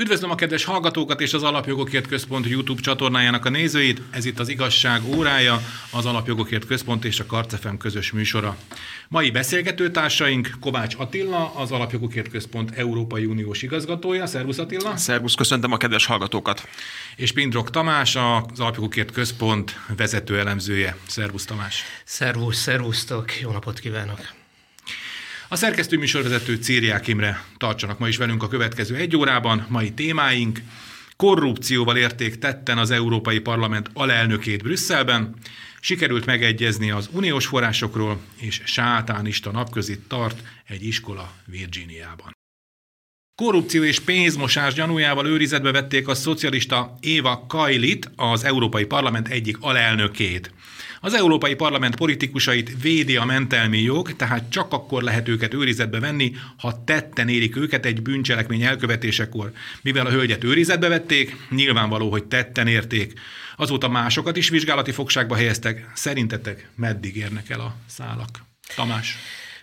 Üdvözlöm a kedves hallgatókat és az Alapjogokért Központ YouTube csatornájának a nézőit. Ez itt az Igazság órája, az Alapjogokért Központ és a Karcefem közös műsora. Mai beszélgetőtársaink Kovács Attila, az Alapjogokért Központ Európai Uniós igazgatója. Szervusz Attila! Szervusz, köszöntöm a kedves hallgatókat! És Pindrok Tamás, az Alapjogokért Központ vezető elemzője. Szervusz Tamás! Szervusz, szervusztok, jó napot kívánok! A szerkesztő műsorvezető Círiák Imre tartsanak ma is velünk a következő egy órában. Mai témáink korrupcióval érték tetten az Európai Parlament alelnökét Brüsszelben, sikerült megegyezni az uniós forrásokról, és sátánista napközit tart egy iskola Virginiában. Korrupció és pénzmosás gyanújával őrizetbe vették a szocialista Éva Kajlit, az Európai Parlament egyik alelnökét. Az Európai Parlament politikusait védi a mentelmi jog, tehát csak akkor lehet őket őrizetbe venni, ha tetten érik őket egy bűncselekmény elkövetésekor. Mivel a hölgyet őrizetbe vették, nyilvánvaló, hogy tetten érték. Azóta másokat is vizsgálati fogságba helyeztek. Szerintetek meddig érnek el a szálak? Tamás.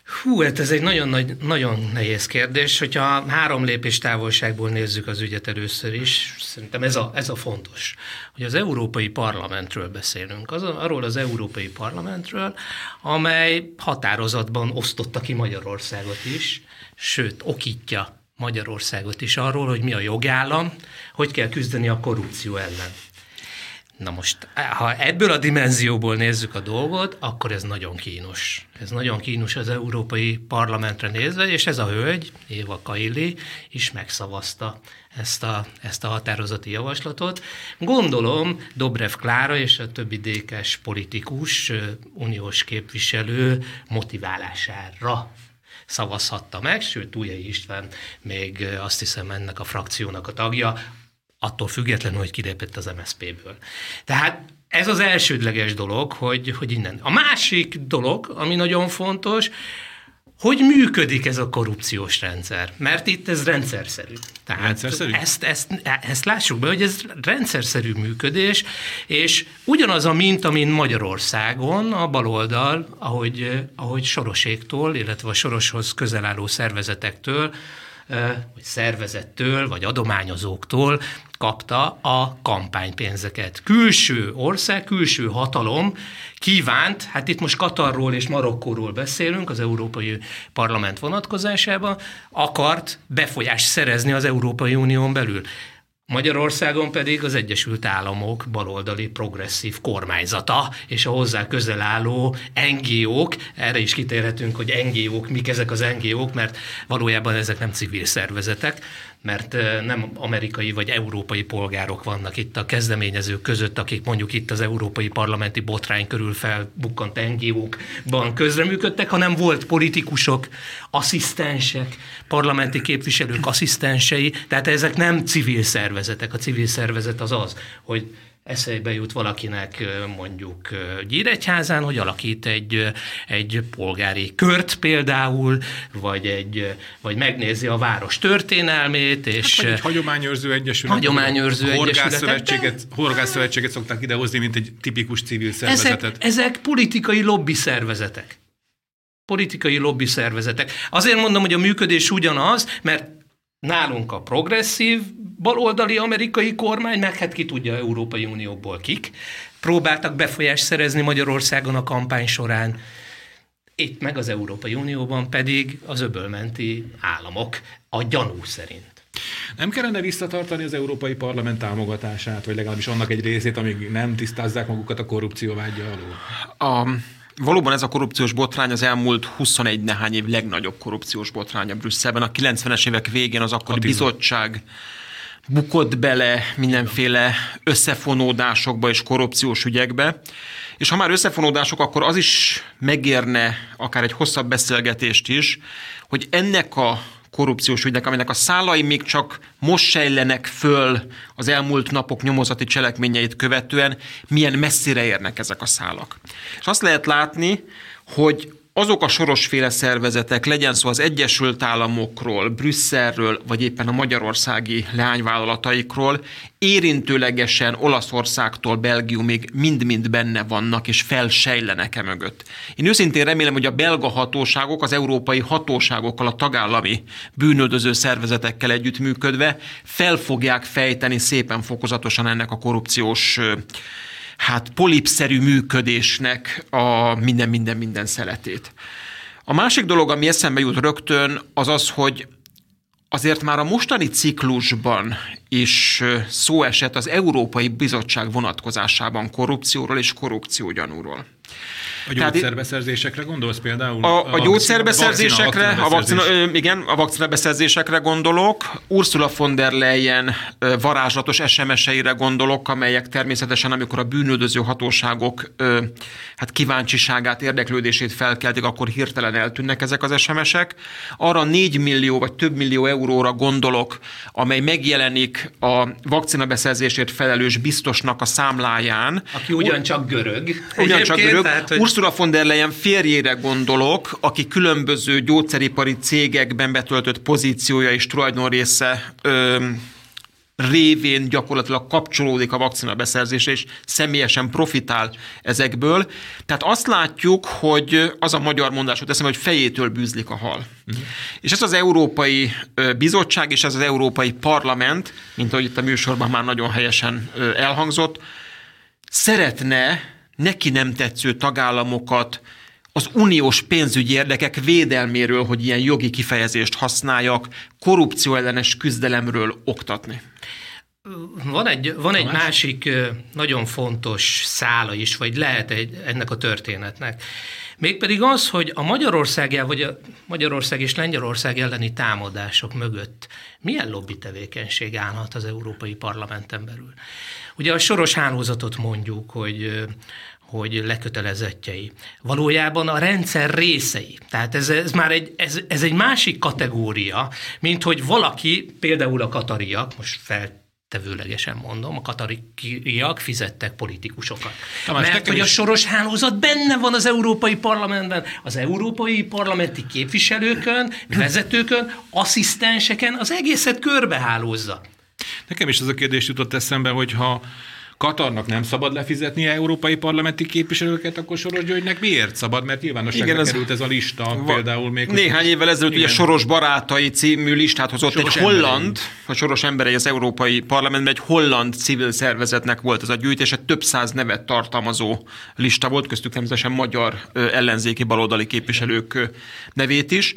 Hú, hát ez egy nagyon, nagy, nagyon nehéz kérdés. Hogyha három lépés távolságból nézzük az ügyet először is, szerintem ez a, ez a fontos, hogy az Európai Parlamentről beszélünk. Az, arról az Európai Parlamentről, amely határozatban osztotta ki Magyarországot is, sőt, okítja Magyarországot is arról, hogy mi a jogállam, hogy kell küzdeni a korrupció ellen. Na most, ha ebből a dimenzióból nézzük a dolgot, akkor ez nagyon kínos. Ez nagyon kínos az Európai Parlamentre nézve, és ez a hölgy, Éva Kaili is megszavazta ezt a, ezt a határozati javaslatot. Gondolom Dobrev Klára és a többi dékes politikus, uniós képviselő motiválására szavazhatta meg, sőt, Újjai István még azt hiszem ennek a frakciónak a tagja, attól függetlenül, hogy kilépett az MSZP-ből. Tehát ez az elsődleges dolog, hogy, hogy innen. A másik dolog, ami nagyon fontos, hogy működik ez a korrupciós rendszer? Mert itt ez rendszerszerű. Tehát rendszerszerű? Ezt, ezt, ezt lássuk be, hogy ez rendszerszerű működés, és ugyanaz a mint Magyarországon, a baloldal, ahogy, ahogy Soroséktól, illetve a Soroshoz közel álló szervezetektől vagy szervezettől, vagy adományozóktól kapta a kampánypénzeket. Külső ország, külső hatalom kívánt, hát itt most Katarról és Marokkóról beszélünk, az Európai Parlament vonatkozásában, akart befolyást szerezni az Európai Unión belül. Magyarországon pedig az Egyesült Államok baloldali progresszív kormányzata és a hozzá közel álló NGO-k, erre is kitérhetünk, hogy NGO-k, mik ezek az NGO-k, mert valójában ezek nem civil szervezetek, mert nem amerikai vagy európai polgárok vannak itt a kezdeményezők között, akik mondjuk itt az európai parlamenti botrány körül felbukkant NGO-kban közreműködtek, hanem volt politikusok, asszisztensek, parlamenti képviselők asszisztensei, tehát ezek nem civil szervezetek. A civil szervezet az az, hogy eszébe jut valakinek mondjuk Gyíregyházán, hogy alakít egy, egy polgári kört például, vagy, egy, vagy megnézi a város történelmét. És hát, vagy egy hagyományőrző egyesület. Hagyományőrző egyesület. Horgászszövetséget szokták idehozni, mint egy tipikus civil szervezetet. Ezek, ezek politikai lobby szervezetek. Politikai lobby szervezetek. Azért mondom, hogy a működés ugyanaz, mert Nálunk a progresszív baloldali amerikai kormány, meg hát ki tudja Európai Unióból kik, próbáltak befolyást szerezni Magyarországon a kampány során. Itt meg az Európai Unióban pedig az öbölmenti államok a gyanú szerint. Nem kellene visszatartani az Európai Parlament támogatását, vagy legalábbis annak egy részét, amíg nem tisztázzák magukat a korrupció vágya alól? A Valóban ez a korrupciós botrány az elmúlt 21 nehány év legnagyobb korrupciós botránya Brüsszelben. A 90-es évek végén az akkori Attila. bizottság bukott bele mindenféle összefonódásokba és korrupciós ügyekbe. És ha már összefonódások, akkor az is megérne akár egy hosszabb beszélgetést is, hogy ennek a korrupciós ügynek, aminek a szálai még csak most sejlenek föl az elmúlt napok nyomozati cselekményeit követően, milyen messzire érnek ezek a szálak. És azt lehet látni, hogy azok a sorosféle szervezetek, legyen szó az Egyesült Államokról, Brüsszelről, vagy éppen a magyarországi leányvállalataikról, érintőlegesen Olaszországtól Belgiumig mind-mind benne vannak, és felsejlenek e mögött. Én őszintén remélem, hogy a belga hatóságok az európai hatóságokkal, a tagállami bűnöldöző szervezetekkel együttműködve fel fogják fejteni szépen fokozatosan ennek a korrupciós hát polipszerű működésnek a minden-minden-minden szeletét. A másik dolog, ami eszembe jut rögtön, az az, hogy azért már a mostani ciklusban is szó esett az Európai Bizottság vonatkozásában korrupcióról és korrupciógyanúról. A gyógyszerbeszerzésekre gondolsz például? A, a, a gyógyszerbeszerzésekre, a vakcina, igen, a vakcinabeszerzésekre gondolok. Ursula von der Leyen varázslatos SMS-eire gondolok, amelyek természetesen, amikor a bűnöldöző hatóságok hát kíváncsiságát, érdeklődését felkeltik, akkor hirtelen eltűnnek ezek az SMS-ek. Arra 4 millió vagy több millió euróra gondolok, amely megjelenik a vakcinabeszerzésért felelős biztosnak a számláján. Aki ugyancsak görög. Ugyancsak görög. Tehát, hogy... Ursula von der Leyen férjére gondolok, aki különböző gyógyszeripari cégekben betöltött pozíciója és tulajdonrésze ö, révén gyakorlatilag kapcsolódik a vakcina beszerzése, és személyesen profitál ezekből. Tehát azt látjuk, hogy az a magyar mondás, hogy teszem, hogy fejétől bűzlik a hal. Uh-huh. És ez az Európai Bizottság és ez az Európai Parlament, mint ahogy itt a műsorban már nagyon helyesen elhangzott, szeretne neki nem tetsző tagállamokat az uniós pénzügyi érdekek védelméről, hogy ilyen jogi kifejezést használjak, korrupció ellenes küzdelemről oktatni. Van egy, van egy másik nagyon fontos szála is, vagy lehet egy, ennek a történetnek. Mégpedig az, hogy a Magyarország, vagy a Magyarország és Lengyelország elleni támadások mögött milyen lobby tevékenység állhat az Európai Parlamenten belül. Ugye a soros hálózatot mondjuk, hogy hogy lekötelezettjei. Valójában a rendszer részei. Tehát ez, ez már egy, ez, ez egy másik kategória, mint hogy valaki, például a katariak, most fel tevőlegesen mondom, a katariak fizettek politikusokat. Tamás, Mert hogy a soros hálózat benne van az Európai Parlamentben, az európai parlamenti képviselőkön, vezetőkön, asszisztenseken, az egészet körbehálózza. Nekem is az a kérdés jutott eszembe, hogy ha Katarnak nem szabad lefizetni európai parlamenti képviselőket, akkor Soros Györgynek miért szabad? Mert nyilvánosságra igen, ez került ez a lista va, például még. Néhány évvel ezelőtt igen. ugye Soros barátai című listát hozott Soros egy holland, emberei. a Soros emberei az Európai Parlamentben egy holland civil szervezetnek volt ez a gyűjtés, több száz nevet tartalmazó lista volt, köztük természetesen magyar ellenzéki baloldali képviselők nevét is.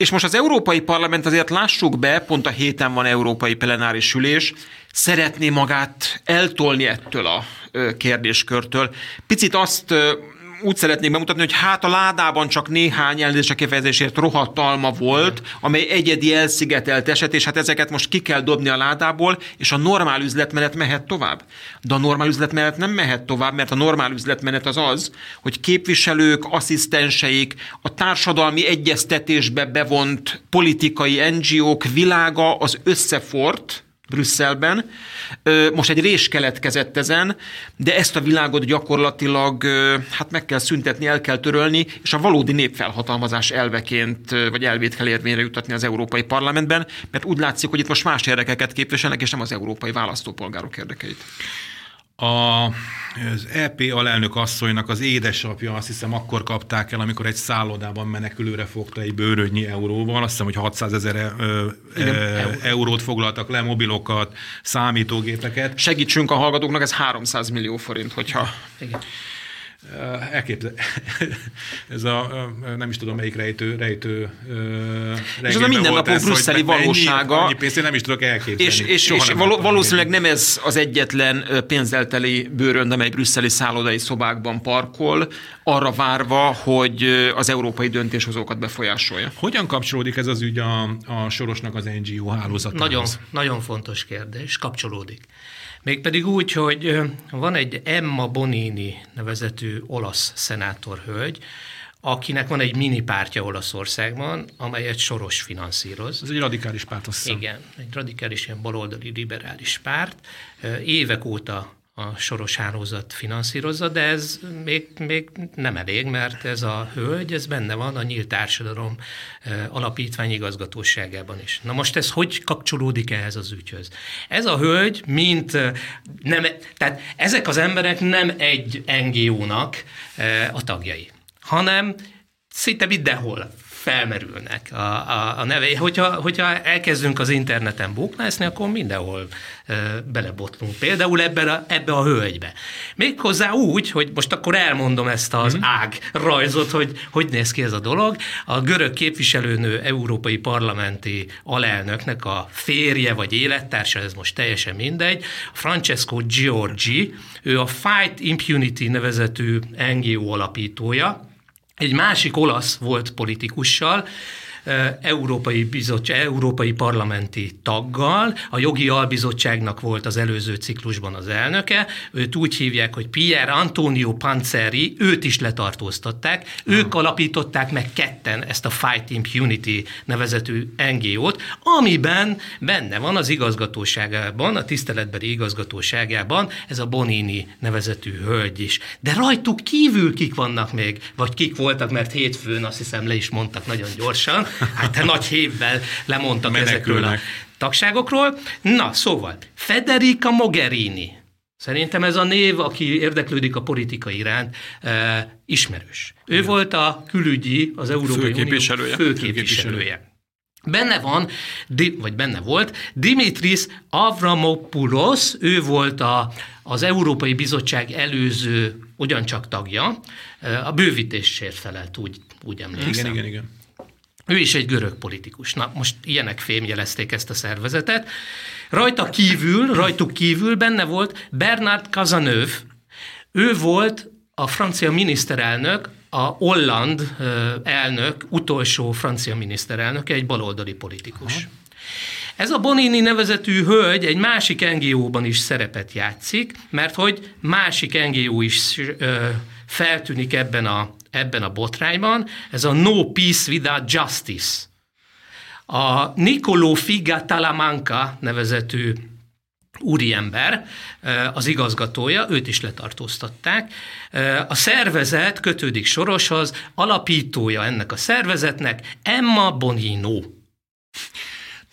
És most az Európai Parlament azért lássuk be, pont a héten van európai plenáris ülés, szeretné magát eltolni ettől a kérdéskörtől. Picit azt úgy szeretnék bemutatni, hogy hát a ládában csak néhány elnézést kifejezésért rohadt alma volt, amely egyedi elszigetelt eset, és hát ezeket most ki kell dobni a ládából, és a normál üzletmenet mehet tovább. De a normál üzletmenet nem mehet tovább, mert a normál üzletmenet az az, hogy képviselők, asszisztenseik, a társadalmi egyeztetésbe bevont politikai NGO-k világa az összefort, Brüsszelben. Most egy rés keletkezett ezen, de ezt a világot gyakorlatilag hát meg kell szüntetni, el kell törölni, és a valódi népfelhatalmazás elveként, vagy elvét kell érvényre jutatni az Európai Parlamentben, mert úgy látszik, hogy itt most más érdekeket képviselnek, és nem az európai választópolgárok érdekeit. A, az EP alelnök asszonynak az édesapja azt hiszem akkor kapták el, amikor egy szállodában menekülőre fogta egy bőrödnyi euróval, azt hiszem, hogy 600 ezer e, e, eurót foglaltak le, mobilokat, számítógépeket. Segítsünk a hallgatóknak, ez 300 millió forint, hogyha... Igen. Elképzel... Ez a, nem is tudom melyik rejtő, rejtő És ez a mindennapok brüsszeli valósága. Ennyi, ennyi pénzt én nem is tudok elképzelni. És, és, és nem való, valószínűleg nem ez az egyetlen pénzelteli bőrönd, amely brüsszeli szállodai szobákban parkol, arra várva, hogy az európai döntéshozókat befolyásolja. Hogyan kapcsolódik ez az ügy a, a Sorosnak az NGO hálózatához? Nagyon, nagyon fontos kérdés, kapcsolódik. Mégpedig úgy, hogy van egy Emma Bonini nevezetű olasz szenátorhölgy, akinek van egy mini pártja Olaszországban, amelyet Soros finanszíroz. Ez egy radikális párt, azt Igen, egy radikális, ilyen baloldali, liberális párt. Évek óta a soros hálózat finanszírozza, de ez még, még nem elég, mert ez a hölgy, ez benne van a Nyílt Társadalom Alapítvány igazgatóságában is. Na most ez hogy kapcsolódik ehhez az ügyhöz? Ez a hölgy, mint nem, tehát ezek az emberek nem egy NGO-nak a tagjai, hanem szinte mindenhol felmerülnek a, a, a nevei. Hogyha, hogyha elkezdünk az interneten buknászni, akkor mindenhol e, belebotlunk. Például ebbe a, ebbe a hölgybe. Méghozzá úgy, hogy most akkor elmondom ezt az mm-hmm. ág rajzot, hogy hogy néz ki ez a dolog. A görög képviselőnő európai parlamenti alelnöknek a férje vagy élettársa, ez most teljesen mindegy, Francesco Giorgi, ő a Fight Impunity nevezetű NGO alapítója, egy másik olasz volt politikussal, Európai, Bizottság, Európai Parlamenti taggal, a jogi albizottságnak volt az előző ciklusban az elnöke, őt úgy hívják, hogy Pier Antonio Panzeri, őt is letartóztatták, ők alapították meg ketten ezt a Fight Impunity nevezetű NGO-t, amiben benne van az igazgatóságában, a tiszteletbeli igazgatóságában ez a Bonini nevezetű hölgy is. De rajtuk kívül kik vannak még, vagy kik voltak, mert hétfőn azt hiszem le is mondtak nagyon gyorsan, Hát te nagy hévvel lemondtak ezekről a tagságokról. Na, szóval, Federica Mogherini, Szerintem ez a név, aki érdeklődik a politika iránt, eh, ismerős. Ő Igen. volt a külügyi, az Európai főképviselője. Unió főképviselője. Benne van, vagy benne volt, Dimitris Avramopoulos, ő volt a, az Európai Bizottság előző ugyancsak tagja, a bővítésért felelt, úgy, úgy emlékszem. Igen, igen, igen. Ő is egy görög politikus. Na, most ilyenek fémjelezték ezt a szervezetet. Rajta kívül, rajtuk kívül benne volt Bernard Cazeneuve. Ő volt a francia miniszterelnök, a Holland elnök, utolsó francia miniszterelnök, egy baloldali politikus. Aha. Ez a Bonini nevezetű hölgy egy másik NGO-ban is szerepet játszik, mert hogy másik NGO is feltűnik ebben a ebben a botrányban, ez a No Peace Without Justice. A Nicolò Figa Talamanca nevezetű úriember, az igazgatója, őt is letartóztatták. A szervezet kötődik Soroshoz, alapítója ennek a szervezetnek Emma Bonino.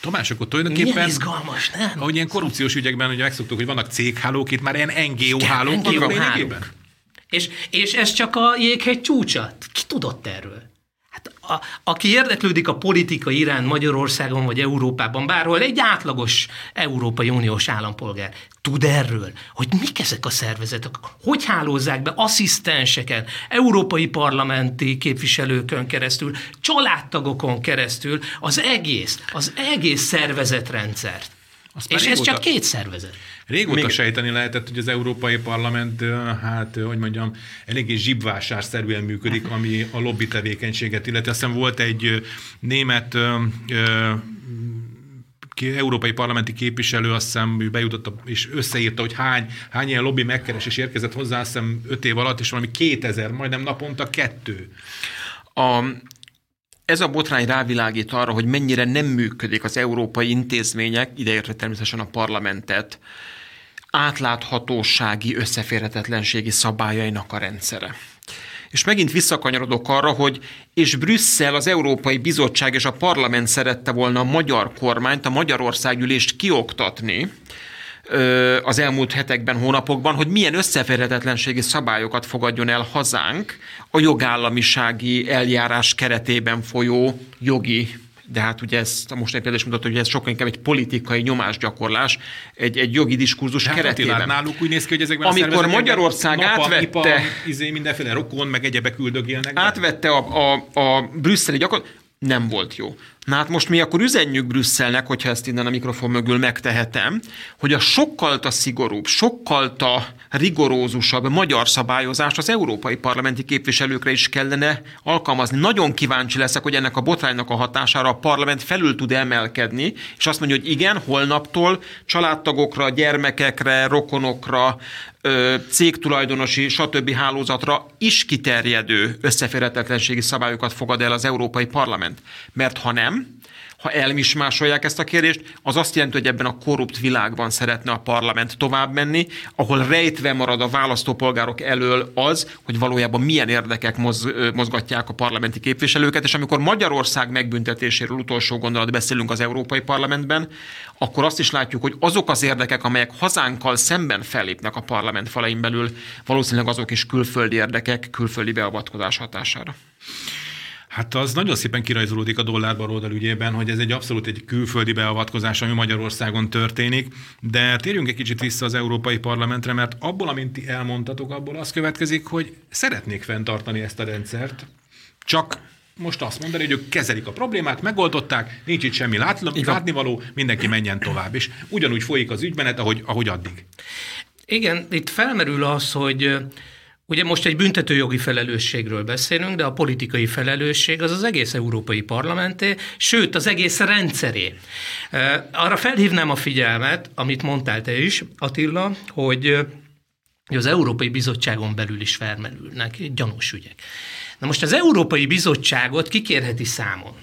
Tamás, akkor tulajdonképpen... Milyen izgalmas, nem? Ahogy ilyen korrupciós ügyekben ugye megszoktuk, hogy vannak céghálók, itt már ilyen NGO hálók NGO hálók. És, és ez csak a jéghegy csúcsa. Ki tudott erről? Hát a, aki érdeklődik a politika iránt Magyarországon vagy Európában, bárhol, egy átlagos Európai Uniós állampolgár tud erről, hogy mik ezek a szervezetek, hogy hálózzák be asszisztenseken, európai parlamenti képviselőkön keresztül, családtagokon keresztül az egész, az egész szervezetrendszert. És ez csak két szervezet. Régóta Még... sejteni lehetett, hogy az Európai Parlament, hát, hogy mondjam, eléggé zsibvásárszerűen működik, ami a lobby tevékenységet illeti. Aztán volt egy német ö, ö, európai parlamenti képviselő, azt hiszem, bejutott és összeírta, hogy hány, hány ilyen lobby megkeresés érkezett hozzá, azt hiszem 5 év alatt, és valami 2000, majdnem naponta kettő. A, ez a botrány rávilágít arra, hogy mennyire nem működik az európai intézmények, ideértve természetesen a parlamentet, átláthatósági, összeférhetetlenségi szabályainak a rendszere. És megint visszakanyarodok arra, hogy és Brüsszel, az Európai Bizottság és a Parlament szerette volna a magyar kormányt, a Magyarországgyűlést kioktatni, az elmúlt hetekben, hónapokban, hogy milyen összeférhetetlenségi szabályokat fogadjon el hazánk a jogállamisági eljárás keretében folyó jogi de hát ugye ez a mostani példa is mutatta, hogy ez sokkal inkább egy politikai nyomásgyakorlás, egy, egy jogi diskurzus hát keretében. Attila, náluk úgy néz ki, hogy ezekben Amikor a Magyarország napa, átvette... Ipa, izé mindenféle rokon, meg egyebek üldögélnek. Átvette a, a, a brüsszeli gyakorlat, nem volt jó. Na hát most mi akkor üzenjük Brüsszelnek, hogyha ezt innen a mikrofon mögül megtehetem, hogy a sokkal a szigorúbb, sokkal a rigorózusabb magyar szabályozást az európai parlamenti képviselőkre is kellene alkalmazni. Nagyon kíváncsi leszek, hogy ennek a botránynak a hatására a parlament felül tud emelkedni, és azt mondja, hogy igen, holnaptól családtagokra, gyermekekre, rokonokra, cégtulajdonosi, stb. hálózatra is kiterjedő összeférhetetlenségi szabályokat fogad el az Európai Parlament. Mert ha nem, ha elmismásolják ezt a kérdést, az azt jelenti, hogy ebben a korrupt világban szeretne a parlament tovább menni, ahol rejtve marad a választópolgárok elől az, hogy valójában milyen érdekek moz, mozgatják a parlamenti képviselőket, és amikor Magyarország megbüntetéséről utolsó gondolat beszélünk az Európai Parlamentben, akkor azt is látjuk, hogy azok az érdekek, amelyek hazánkkal szemben fellépnek a parlament falain belül, valószínűleg azok is külföldi érdekek, külföldi beavatkozás hatására. Hát az nagyon szépen kirajzolódik a dollár baloldal ügyében, hogy ez egy abszolút egy külföldi beavatkozás, ami Magyarországon történik, de térjünk egy kicsit vissza az Európai Parlamentre, mert abból, amint ti elmondtatok, abból az következik, hogy szeretnék fenntartani ezt a rendszert, csak most azt mondani, hogy ők kezelik a problémát, megoldották, nincs itt semmi lát, látnivaló, mindenki menjen tovább. És ugyanúgy folyik az ügymenet, ahogy, ahogy addig. Igen, itt felmerül az, hogy Ugye most egy büntetőjogi felelősségről beszélünk, de a politikai felelősség az az egész Európai Parlamenté, sőt az egész rendszeré. Arra felhívnám a figyelmet, amit mondtál te is, Attila, hogy az Európai Bizottságon belül is felmerülnek gyanús ügyek. Na most az Európai Bizottságot kikérheti számon?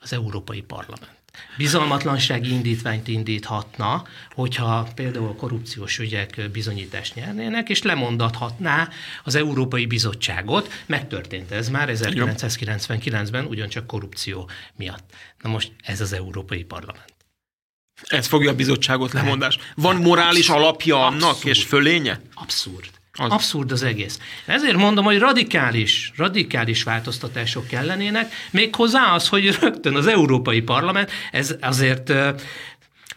Az Európai Parlament bizalmatlansági indítványt indíthatna, hogyha például a korrupciós ügyek bizonyítást nyernének, és lemondathatná az Európai Bizottságot. Megtörtént ez már 1999-ben, ugyancsak korrupció miatt. Na most ez az Európai Parlament. Ez fogja a bizottságot lemondás. Van morális abszurd, alapja annak abszurd, és fölénye? Abszurd. Az. Abszurd az egész. Ezért mondom, hogy radikális, radikális változtatások kellenének, méghozzá az, hogy rögtön az Európai Parlament, ez azért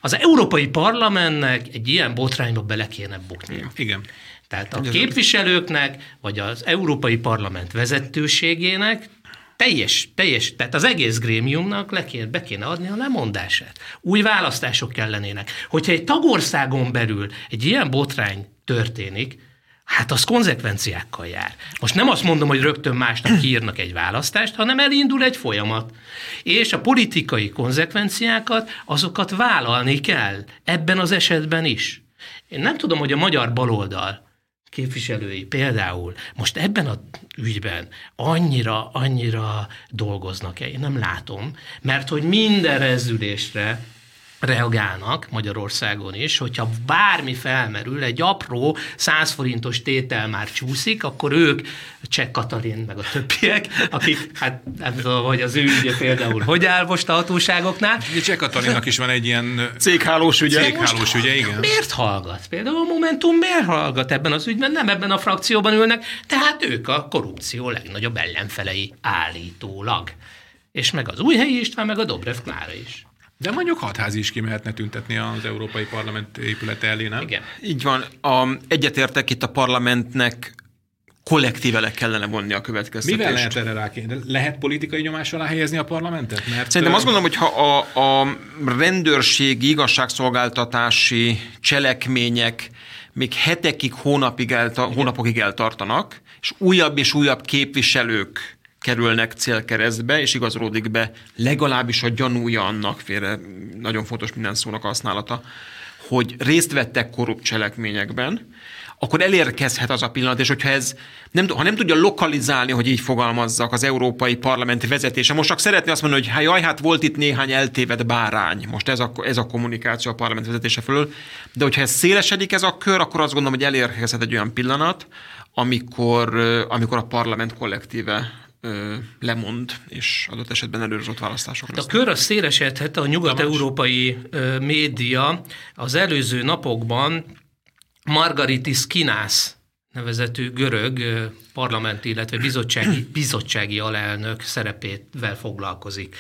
az Európai Parlamentnek egy ilyen botrányba bele kéne buknia. Igen. Tehát a képviselőknek, vagy az Európai Parlament vezetőségének teljes, teljes, tehát az egész grémiumnak le kéne, be kéne adni a lemondását. Új választások kellenének. Hogyha egy tagországon belül egy ilyen botrány történik, Hát az konzekvenciákkal jár. Most nem azt mondom, hogy rögtön másnak kiírnak egy választást, hanem elindul egy folyamat. És a politikai konzekvenciákat, azokat vállalni kell. Ebben az esetben is. Én nem tudom, hogy a magyar baloldal képviselői például most ebben a ügyben annyira, annyira dolgoznak-e? Én nem látom, mert hogy minden rezdülésre reagálnak Magyarországon is, hogyha bármi felmerül, egy apró 100 forintos tétel már csúszik, akkor ők, Cseh Katalin meg a többiek, akik, hát nem tudom, hogy az ő ügye például hogy áll most a hatóságoknál. Cseh Katalinnak is van egy ilyen céghálós ügye. Céghálós ügye, igen. Miért hallgat? Például a Momentum miért hallgat ebben az ügyben? Nem ebben a frakcióban ülnek, tehát ők a korrupció legnagyobb ellenfelei állítólag. És meg az Újhelyi István, meg a Dobrev Klára is. De mondjuk hatházi is ki mehetne tüntetni az Európai Parlament épülete elé, nem? Igen. Így van. A, egyetértek itt a parlamentnek kollektíve le kellene vonni a következtetést. Mivel lehet erre rákérni? Lehet politikai nyomás alá helyezni a parlamentet? Mert Szerintem azt gondolom, hogy ha a, a rendőrségi, igazságszolgáltatási cselekmények még hetekig, hónapig elta, hónapokig eltartanak, és újabb és újabb képviselők kerülnek célkeresztbe, és igazolódik be legalábbis a gyanúja annak, félre nagyon fontos minden szónak használata, hogy részt vettek korrupt cselekményekben, akkor elérkezhet az a pillanat, és hogyha ez nem, ha nem tudja lokalizálni, hogy így fogalmazzak az európai parlamenti vezetése, most csak szeretné azt mondani, hogy hát jaj, hát volt itt néhány eltévedt bárány, most ez a, ez a kommunikáció a parlament vezetése fölül, de hogyha ez szélesedik ez a kör, akkor azt gondolom, hogy elérkezhet egy olyan pillanat, amikor, amikor a parlament kollektíve lemond, és adott esetben előrehozott választások hát A kör az szélesedhet, a nyugat-európai média az előző napokban Margaritis Kinász nevezetű görög parlamenti, illetve bizottsági, bizottsági alelnök szerepével foglalkozik.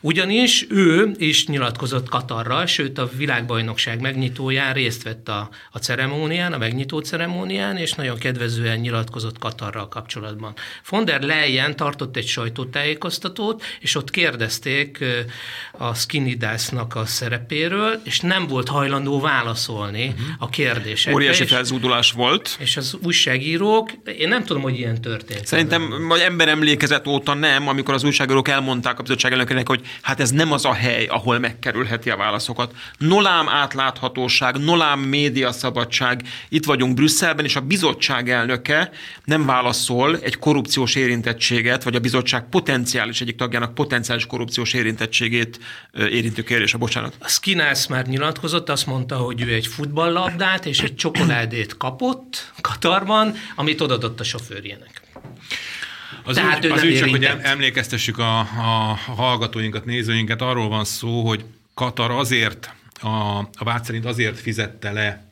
Ugyanis ő is nyilatkozott Katarral, sőt a világbajnokság megnyitóján részt vett a, a ceremónián, a megnyitó ceremónián, és nagyon kedvezően nyilatkozott Katarral kapcsolatban. Von der Leyen tartott egy sajtótájékoztatót, és ott kérdezték a Skinidasnak a szerepéről, és nem volt hajlandó válaszolni uh-huh. a kérdésekre. Óriási felzúdulás volt. És az újságírók, én nem tudom, hogy ilyen történt. Szerintem vagy ember emlékezet óta nem, amikor az újságírók elmondták a bizottság elnökének, hogy hát ez nem az a hely, ahol megkerülheti a válaszokat. Nolám átláthatóság, nolám média szabadság, itt vagyunk Brüsszelben, és a bizottság elnöke nem válaszol egy korrupciós érintettséget, vagy a bizottság potenciális egyik tagjának potenciális korrupciós érintettségét érintő kérdés, a bocsánat. A Skinász már nyilatkozott, azt mondta, hogy ő egy futballlabdát és egy csokoládét kapott Katarban, amit odadott a sofőrjének. Az Tehát úgy, az úgy csak, hogy emlékeztessük a, a hallgatóinkat, nézőinket, arról van szó, hogy Katar azért, a, a vád szerint azért fizette le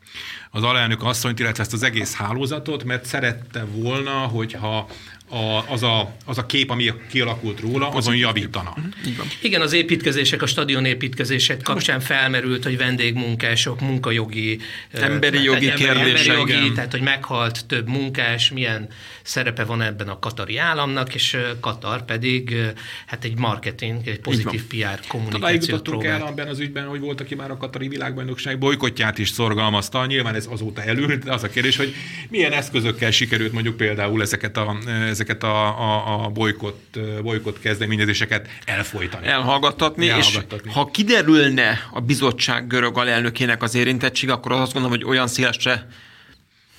az alelnök asszonyt, illetve ezt az egész hálózatot, mert szerette volna, hogyha a, az, a, az a kép, ami kialakult róla, azon javítana. Mhm, Igen, az építkezések, a stadion építkezések kapcsán felmerült, hogy vendégmunkások, munkajogi, emberi jogi kérdések. Emberi jogi, tehát hogy meghalt több munkás, milyen szerepe van ebben a katari államnak, és Katar pedig hát egy marketing, egy pozitív PR kommunikációt próbált. el abban az ügyben, hogy volt, aki már a katari világbajnokság bolykotját is szorgalmazta. Nyilván ez azóta elült, de az a kérdés, hogy milyen eszközökkel sikerült mondjuk például ezeket a, ezeket a, a, a bolykott, bolykott kezdeményezéseket elfolytani. Elhallgattatni, Elhallgattatni, és ha kiderülne a bizottság görög alelnökének az érintettség, akkor azt gondolom, hogy olyan szélesre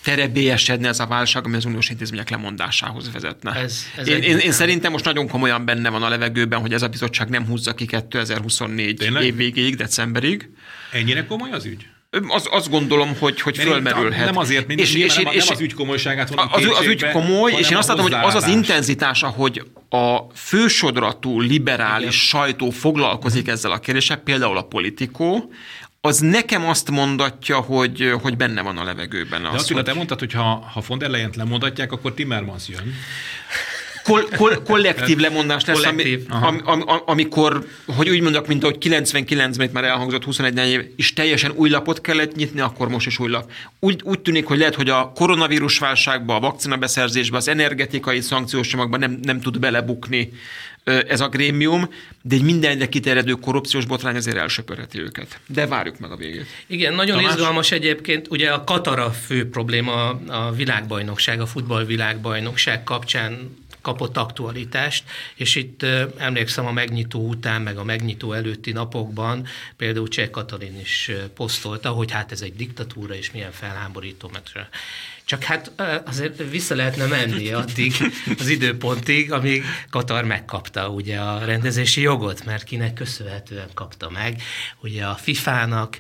terebélyesedne ez a válság, ami az uniós intézmények lemondásához vezetne. Ez, ez én, én, én szerintem most nagyon komolyan benne van a levegőben, hogy ez a bizottság nem húzza ki 2024 Tényleg? év végéig, decemberig. Ennyire komoly az ügy? Az, azt gondolom, hogy, hogy fölmerülhet. Nem azért, mint és, és, nem, és, nem az ügy komolyságát van az, az ügy komoly, és én azt látom, hogy az az intenzitás, ahogy a fősodratú liberális Igen. sajtó foglalkozik ezzel a kérdéssel, például a politikó, az nekem azt mondatja, hogy, hogy benne van a levegőben. Az, De Attila, hogy... te mondtad, hogy ha, ha von der Leyen-t lemondatják, akkor Timmermans jön. Kol- kol- kollektív lemondás lesz, kollektív. Ami, am, am, amikor, hogy úgy mondok, mint ahogy 99-ben itt már elhangzott 21 év, és teljesen új lapot kellett nyitni, akkor most is új lap. Úgy, úgy tűnik, hogy lehet, hogy a koronavírus válságba, a vakcina beszerzésbe, az energetikai szankciós csomagban nem, nem tud belebukni ez a grémium, de egy mindenre kiterjedő korrupciós botrány azért elsöpörheti őket. De várjuk meg a végét. Igen, nagyon Tamás? izgalmas egyébként, ugye a Katara fő probléma a világbajnokság, a futballvilágbajnokság kapcsán kapott aktualitást, és itt emlékszem a megnyitó után, meg a megnyitó előtti napokban például Cseh Katalin is posztolta, hogy hát ez egy diktatúra, és milyen felháborító, mert csak hát azért vissza lehetne menni addig az időpontig, amíg Katar megkapta ugye a rendezési jogot, mert kinek köszönhetően kapta meg. Ugye a FIFA-nak,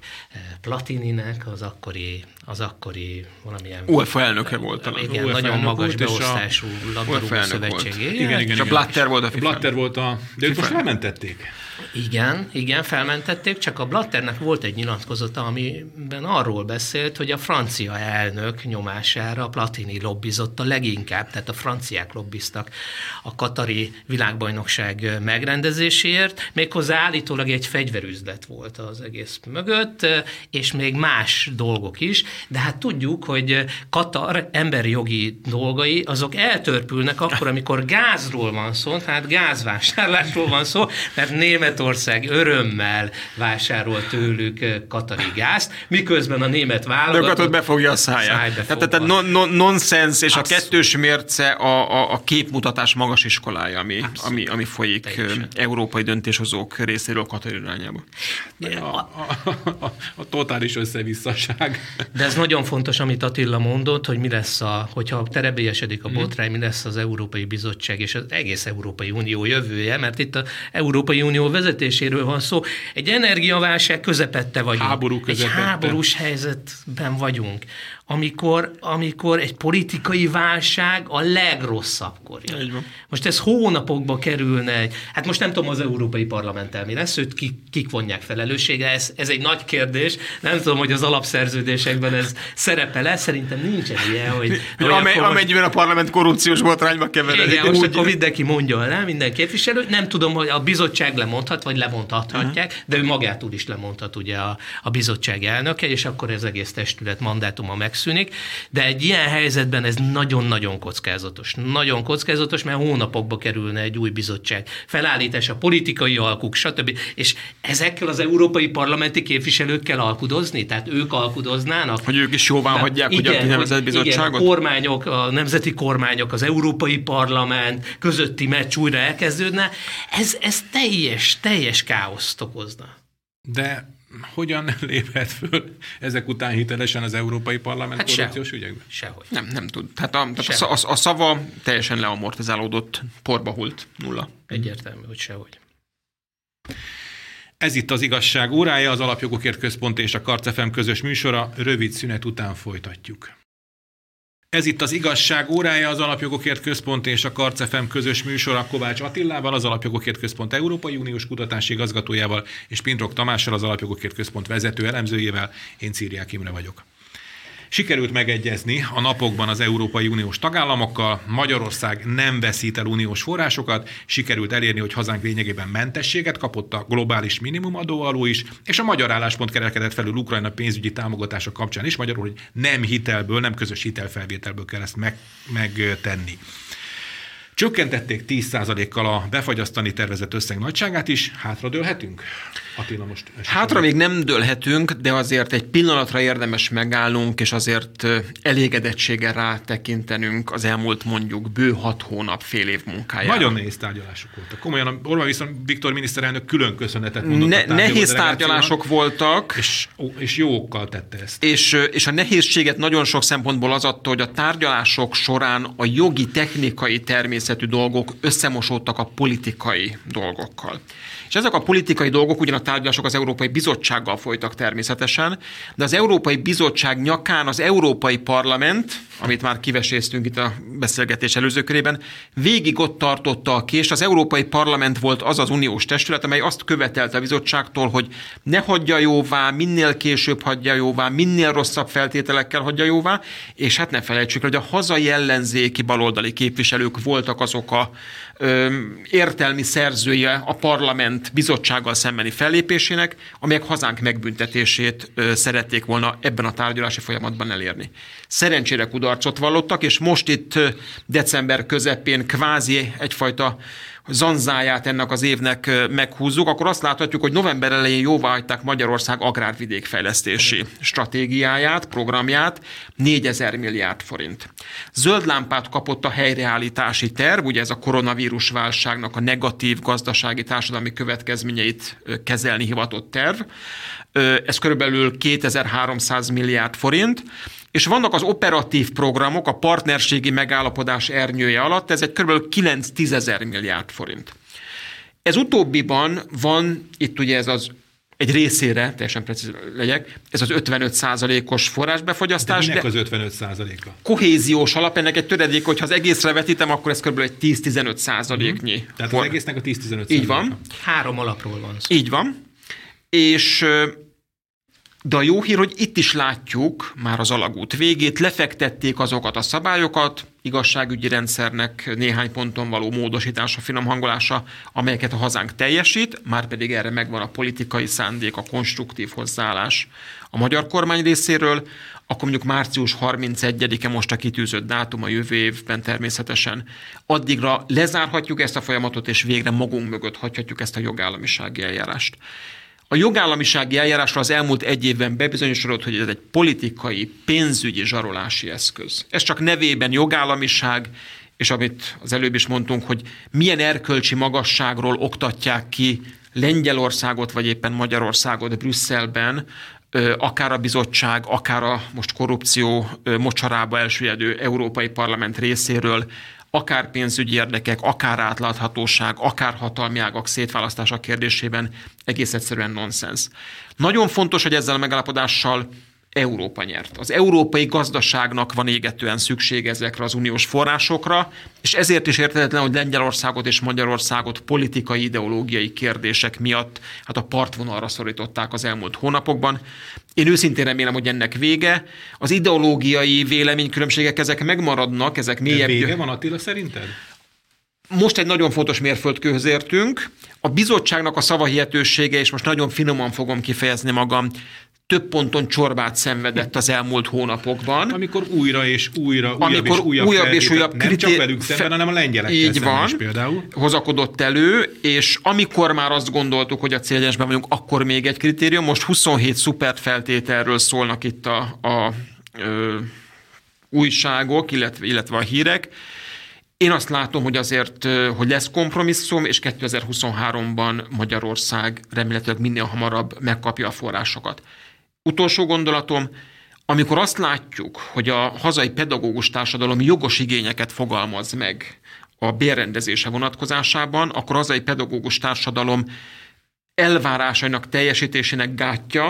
Platininek, az akkori, az akkori valamilyen... UEFA elnöke volt talán. Igen, UEFA nagyon magas beosztású labdarúgó szövetség. Igen, igen, igen. A Blatter volt a FIFA. Blatter volt a... De őt most lementették. Igen, igen, felmentették, csak a Blatternek volt egy nyilatkozata, amiben arról beszélt, hogy a francia elnök nyomására Platini lobbizott a leginkább, tehát a franciák lobbiztak a katari világbajnokság megrendezéséért, méghozzá állítólag egy fegyverüzlet volt az egész mögött, és még más dolgok is, de hát tudjuk, hogy Katar emberi jogi dolgai, azok eltörpülnek akkor, amikor gázról van szó, tehát gázvásárlásról van szó, mert német Németország örömmel vásárol tőlük katari gázt, miközben a német válogatott befogja a száját. Tehát, tehát non, non, nonsens és Abszolút. a kettős mérce a, a, a képmutatás magas iskolája, ami, ami, ami folyik Teljesen. európai döntéshozók részéről Katari irányába. A, a, a, a totális összevisszaság. De ez nagyon fontos, amit Attila mondott, hogy mi lesz, a, hogyha terebélyesedik a mhm. botrány, mi lesz az Európai Bizottság és az egész Európai Unió jövője, mert itt az Európai Unió vezetéséről van szó. Egy energiaválság közepette vagyunk. Háború közepette. Egy háborús helyzetben vagyunk amikor, amikor egy politikai válság a legrosszabbkor jön. Most ez hónapokba kerülne, hát most nem tudom az Európai Parlamenttel mi lesz, őt kik, kik vonják felelősségre, ez, ez egy nagy kérdés, nem tudom, hogy az alapszerződésekben ez szerepel-e, szerintem nincsen ilyen, hogy... Amely. Amennyiben a parlament korrupciós botrányba keveredik. Igen, most úgy... akkor mindenki mondja le, minden képviselő, nem tudom, hogy a bizottság lemond lemondhat, vagy lemondhatják, uh-huh. de ő magától is lemondhat ugye a, a bizottság elnöke, és akkor ez egész testület mandátuma megszűnik. De egy ilyen helyzetben ez nagyon-nagyon kockázatos. Nagyon kockázatos, mert hónapokba kerülne egy új bizottság felállítása, politikai alkuk, stb. És ezekkel az európai parlamenti képviselőkkel alkudozni? Tehát ők alkudoznának? Hogy ők is jóvá hagyják, igen, hogy a kinevezett bizottságot? Igen, a kormányok, a nemzeti kormányok, az európai parlament közötti meccs újra elkezdődne. Ez, ez teljes, teljes káoszt okozna. De hogyan léphet föl ezek után hitelesen az Európai Parlament hát korrupciós sehogy. ügyekben? Sehogy. Nem, nem tud. Tehát, a, tehát a, a, a szava teljesen leamortizálódott, porba hult, nulla. Egyértelmű, hogy sehogy. Ez itt az igazság órája, az Alapjogokért Központ és a Karcefem közös műsora. Rövid szünet után folytatjuk. Ez itt az igazság órája, az Alapjogokért Központ és a Karcefem közös műsora Kovács Attillával, az Alapjogokért Központ Európai Uniós kutatási igazgatójával, és Pintrok Tamással, az Alapjogokért Központ vezető elemzőjével. Én Círiák Imre vagyok. Sikerült megegyezni a napokban az Európai Uniós tagállamokkal, Magyarország nem veszít el uniós forrásokat, sikerült elérni, hogy hazánk lényegében mentességet kapott a globális minimumadó alól is, és a magyar álláspont kerekedett felül Ukrajna pénzügyi támogatása kapcsán is, magyarul, hogy nem hitelből, nem közös hitelfelvételből kell ezt meg, megtenni. Csökkentették 10%-kal a befagyasztani tervezett összeg nagyságát is, hátradőlhetünk? Attila most Hátra még nem dőlhetünk, de azért egy pillanatra érdemes megállnunk, és azért elégedettséggel rátekintenünk az elmúlt mondjuk bő hat hónap, fél év munkájára. Nagyon nehéz tárgyalások voltak. Komolyan Orbán viszont Viktor miniszterelnök külön köszönetet mondott. Ne, nehéz tárgyalások voltak. És, és jó okkal tette ezt. És, és a nehézséget nagyon sok szempontból az adta, hogy a tárgyalások során a jogi, technikai természetű dolgok összemosódtak a politikai dolgokkal. És ezek a politikai dolgok, ugyan a tárgyalások az Európai Bizottsággal folytak természetesen, de az Európai Bizottság nyakán az Európai Parlament, amit már kiveséztünk itt a beszélgetés előző körében, végig ott tartotta a kést. Az Európai Parlament volt az az uniós testület, amely azt követelte a bizottságtól, hogy ne hagyja jóvá, minél később hagyja jóvá, minél rosszabb feltételekkel hagyja jóvá, és hát ne felejtsük, hogy a hazai ellenzéki baloldali képviselők voltak azok a értelmi szerzője a parlament bizottsággal szembeni fellépésének, amelyek hazánk megbüntetését szerették volna ebben a tárgyalási folyamatban elérni. Szerencsére kudarcot vallottak, és most itt december közepén kvázi egyfajta zanzáját ennek az évnek meghúzzuk, akkor azt láthatjuk, hogy november elején jóvá hagyták Magyarország agrárvidékfejlesztési stratégiáját, programját, 4000 milliárd forint. Zöld lámpát kapott a helyreállítási terv, ugye ez a koronavírus válságnak a negatív gazdasági társadalmi következményeit kezelni hivatott terv. Ez körülbelül 2300 milliárd forint, és vannak az operatív programok, a partnerségi megállapodás ernyője alatt, ez egy kb. 9 ezer milliárd forint. Ez utóbbiban van, itt ugye ez az egy részére, teljesen precíz legyek, ez az 55 százalékos forrásbefogyasztás. De, de az 55 százaléka? Kohéziós alap, ennek egy töredék, hogyha az egészre vetítem, akkor ez kb. egy 10-15 százaléknyi. Mm. Tehát for... az egésznek a 10-15 százaléka. Így van. Három alapról van szó. Így van. És de a jó hír, hogy itt is látjuk már az alagút végét, lefektették azokat a szabályokat, igazságügyi rendszernek néhány ponton való módosítása, finom hangolása, amelyeket a hazánk teljesít, már pedig erre megvan a politikai szándék, a konstruktív hozzáállás a magyar kormány részéről, akkor mondjuk március 31-e most a kitűzött dátum a jövő évben természetesen. Addigra lezárhatjuk ezt a folyamatot, és végre magunk mögött hagyhatjuk ezt a jogállamisági eljárást. A jogállamisági eljárásra az elmúlt egy évben bebizonyosodott, hogy ez egy politikai, pénzügyi zsarolási eszköz. Ez csak nevében jogállamiság, és amit az előbb is mondtunk, hogy milyen erkölcsi magasságról oktatják ki Lengyelországot, vagy éppen Magyarországot Brüsszelben, akár a bizottság, akár a most korrupció mocsarába elsüllyedő Európai Parlament részéről, akár pénzügyi érdekek, akár átláthatóság, akár hatalmi ágak szétválasztása kérdésében egész egyszerűen nonsens. Nagyon fontos, hogy ezzel a megállapodással Európa nyert. Az európai gazdaságnak van égetően szükség ezekre az uniós forrásokra, és ezért is értetetlen, hogy Lengyelországot és Magyarországot politikai, ideológiai kérdések miatt hát a partvonalra szorították az elmúlt hónapokban. Én őszintén remélem, hogy ennek vége. Az ideológiai véleménykülönbségek ezek megmaradnak, ezek mélyebb... Vége van Attila szerinted? most egy nagyon fontos mérföldkőhöz értünk. A bizottságnak a szavahihetősége, és most nagyon finoman fogom kifejezni magam, több ponton csorbát szenvedett az elmúlt hónapokban. Amikor újra és újra, újabb Amikor és újabb, újabb, és újabb nem csak velük szemben, hanem a lengyelekkel így van, is például. hozakodott elő, és amikor már azt gondoltuk, hogy a céljásban vagyunk, akkor még egy kritérium. Most 27 szupert feltételről szólnak itt a, a ö, újságok, illetve, illetve a hírek. Én azt látom, hogy azért, hogy lesz kompromisszum, és 2023-ban Magyarország remélhetőleg minél hamarabb megkapja a forrásokat. Utolsó gondolatom, amikor azt látjuk, hogy a hazai pedagógus társadalom jogos igényeket fogalmaz meg a bérrendezése vonatkozásában, akkor a hazai pedagógus társadalom elvárásainak teljesítésének gátja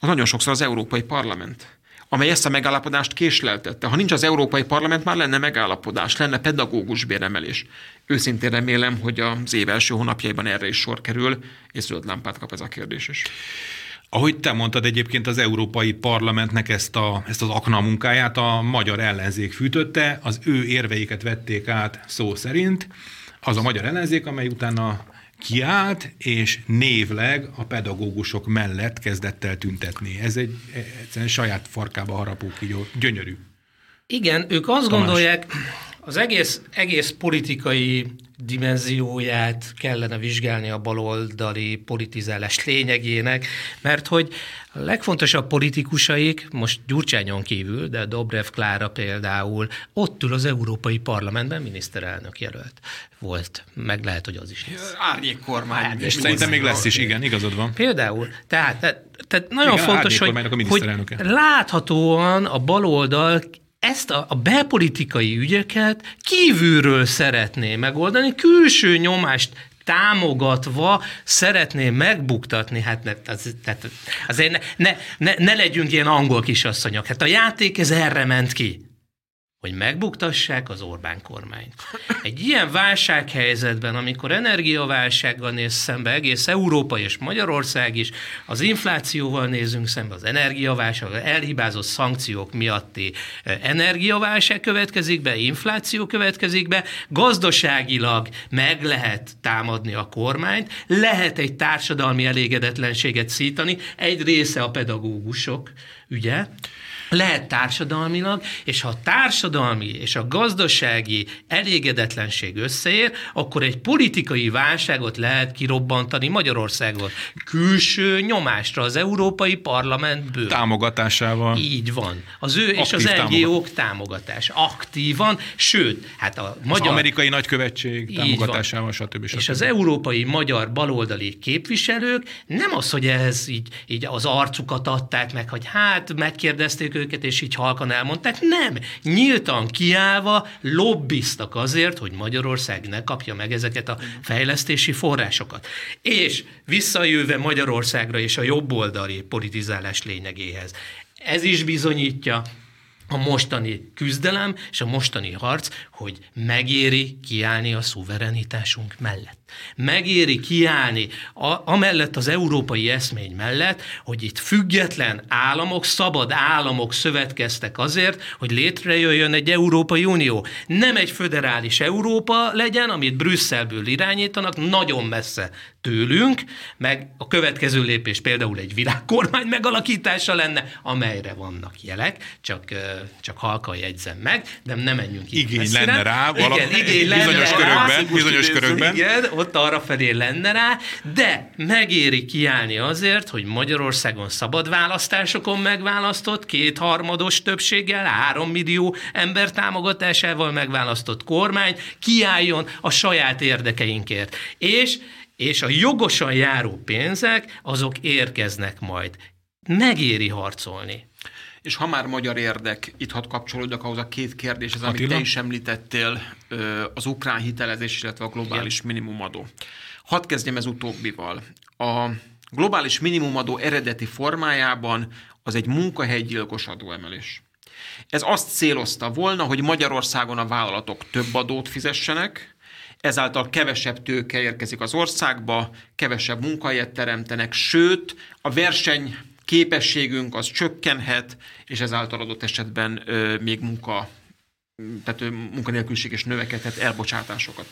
az nagyon sokszor az Európai Parlament amely ezt a megállapodást késleltette. Ha nincs az Európai Parlament, már lenne megállapodás, lenne pedagógus béremelés. Őszintén remélem, hogy az év első hónapjaiban erre is sor kerül, és zöld lámpát kap ez a kérdés is. Ahogy te mondtad egyébként az Európai Parlamentnek ezt, a, ezt az akna munkáját a magyar ellenzék fűtötte, az ő érveiket vették át szó szerint, az a magyar ellenzék, amely utána kiállt, és névleg a pedagógusok mellett kezdett el tüntetni. Ez egy egyszerűen saját farkába harapó kígyó. Gyönyörű. Igen, ők azt Tamás. gondolják, az egész, egész politikai dimenzióját kellene vizsgálni a baloldali politizálás lényegének, mert hogy a legfontosabb politikusaik, most Gyurcsányon kívül, de Dobrev Klára például, ott ül az Európai Parlamentben miniszterelnök jelölt volt, meg lehet, hogy az is lesz. Árnyék kormány. És szerintem még lesz is, igen, igazad van. Például, tehát, tehát, tehát nagyon igen, fontos, hogy, hogy láthatóan a baloldal ezt a, a belpolitikai ügyeket kívülről szeretné megoldani, külső nyomást támogatva szeretné megbuktatni, hát ne, az, tehát azért ne, ne, ne, ne legyünk ilyen angol kisasszonyok. Hát a játék ez erre ment ki hogy megbuktassák az Orbán kormányt. Egy ilyen válsághelyzetben, amikor energiaválsággal néz szembe egész Európa és Magyarország is, az inflációval nézünk szembe, az energiaválság, az elhibázott szankciók miatti eh, energiaválság következik be, infláció következik be, gazdaságilag meg lehet támadni a kormányt, lehet egy társadalmi elégedetlenséget szítani, egy része a pedagógusok ügye, lehet társadalmilag, és ha a társadalmi és a gazdasági elégedetlenség összeér, akkor egy politikai válságot lehet kirobbantani Magyarországon. Külső nyomásra az Európai Parlamentből. Támogatásával. Így van. Az ő Aktív és az NGO-k támogatás. Aktívan, sőt, hát a magyar... Az amerikai nagykövetség támogatásával, stb. stb. És az európai magyar baloldali képviselők nem az, hogy ez így, így az arcukat adták meg, hogy hát megkérdezték őket, és így halkan elmondták. Nem, nyíltan kiállva lobbiztak azért, hogy Magyarország ne kapja meg ezeket a fejlesztési forrásokat. És visszajöve Magyarországra és a jobboldali politizálás lényegéhez. Ez is bizonyítja, a mostani küzdelem és a mostani harc, hogy megéri kiállni a szuverenitásunk mellett. Megéri kiállni a, amellett az európai eszmény mellett, hogy itt független államok, szabad államok szövetkeztek azért, hogy létrejöjjön egy Európai Unió. Nem egy föderális Európa legyen, amit Brüsszelből irányítanak, nagyon messze tőlünk, meg a következő lépés például egy világkormány megalakítása lenne, amelyre vannak jelek, csak, csak halkan jegyzem meg, de nem menjünk így Igény messzire. lenne rá, valami, igen, igény lenne bizonyos rá, körökben, bizonyos körökben. Igen, ott arra felé lenne rá, de megéri kiállni azért, hogy Magyarországon szabad választásokon megválasztott, kétharmados többséggel, három millió ember támogatásával megválasztott kormány kiálljon a saját érdekeinkért. És és a jogosan járó pénzek, azok érkeznek majd. Megéri harcolni. És ha már magyar érdek, itt hadd kapcsolódjak ahhoz a két kérdéshez, amit Attila? te is említettél, az ukrán hitelezés, illetve a globális Igen. minimumadó. Hadd kezdjem ez utóbbival. A globális minimumadó eredeti formájában az egy munkahelygyilkos adóemelés. Ez azt célozta volna, hogy Magyarországon a vállalatok több adót fizessenek, ezáltal kevesebb tőke érkezik az országba, kevesebb munkahelyet teremtenek, sőt, a verseny képességünk az csökkenhet, és ezáltal adott esetben még munka, tehát munkanélküliség is növekedhet, elbocsátásokat.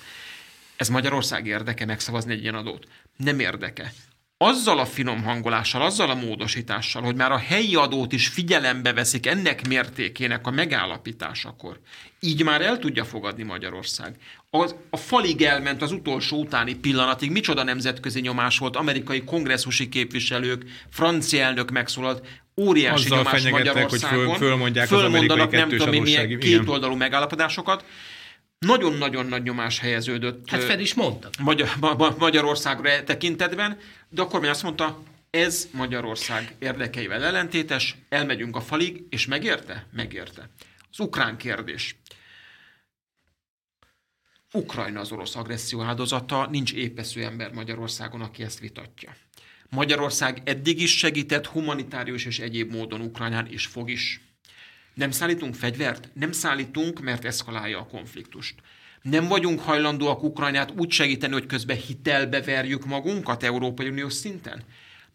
Ez Magyarország érdeke megszavazni egy ilyen adót? Nem érdeke azzal a finom hangolással, azzal a módosítással, hogy már a helyi adót is figyelembe veszik ennek mértékének a megállapításakor, így már el tudja fogadni Magyarország. Az, a falig elment az utolsó utáni pillanatig, micsoda nemzetközi nyomás volt, amerikai kongresszusi képviselők, francia elnök megszólalt, óriási Azzal nyomás Magyarországon. hogy föl, fölmondják Fölmondanak az nem tudom én milyen kétoldalú megállapodásokat, nagyon-nagyon nagy nyomás helyeződött. Hát fel is mondta. Magyar, ma, Magyarországra e tekintetben, de a kormány azt mondta, ez Magyarország érdekeivel ellentétes, elmegyünk a falig, és megérte? Megérte. Az ukrán kérdés. Ukrajna az orosz agresszió áldozata, nincs épesző ember Magyarországon, aki ezt vitatja. Magyarország eddig is segített humanitárius és egyéb módon Ukrajnán, és fog is. Nem szállítunk fegyvert? Nem szállítunk, mert eszkalálja a konfliktust. Nem vagyunk hajlandóak Ukrajnát úgy segíteni, hogy közben hitelbe verjük magunkat Európai Uniós szinten?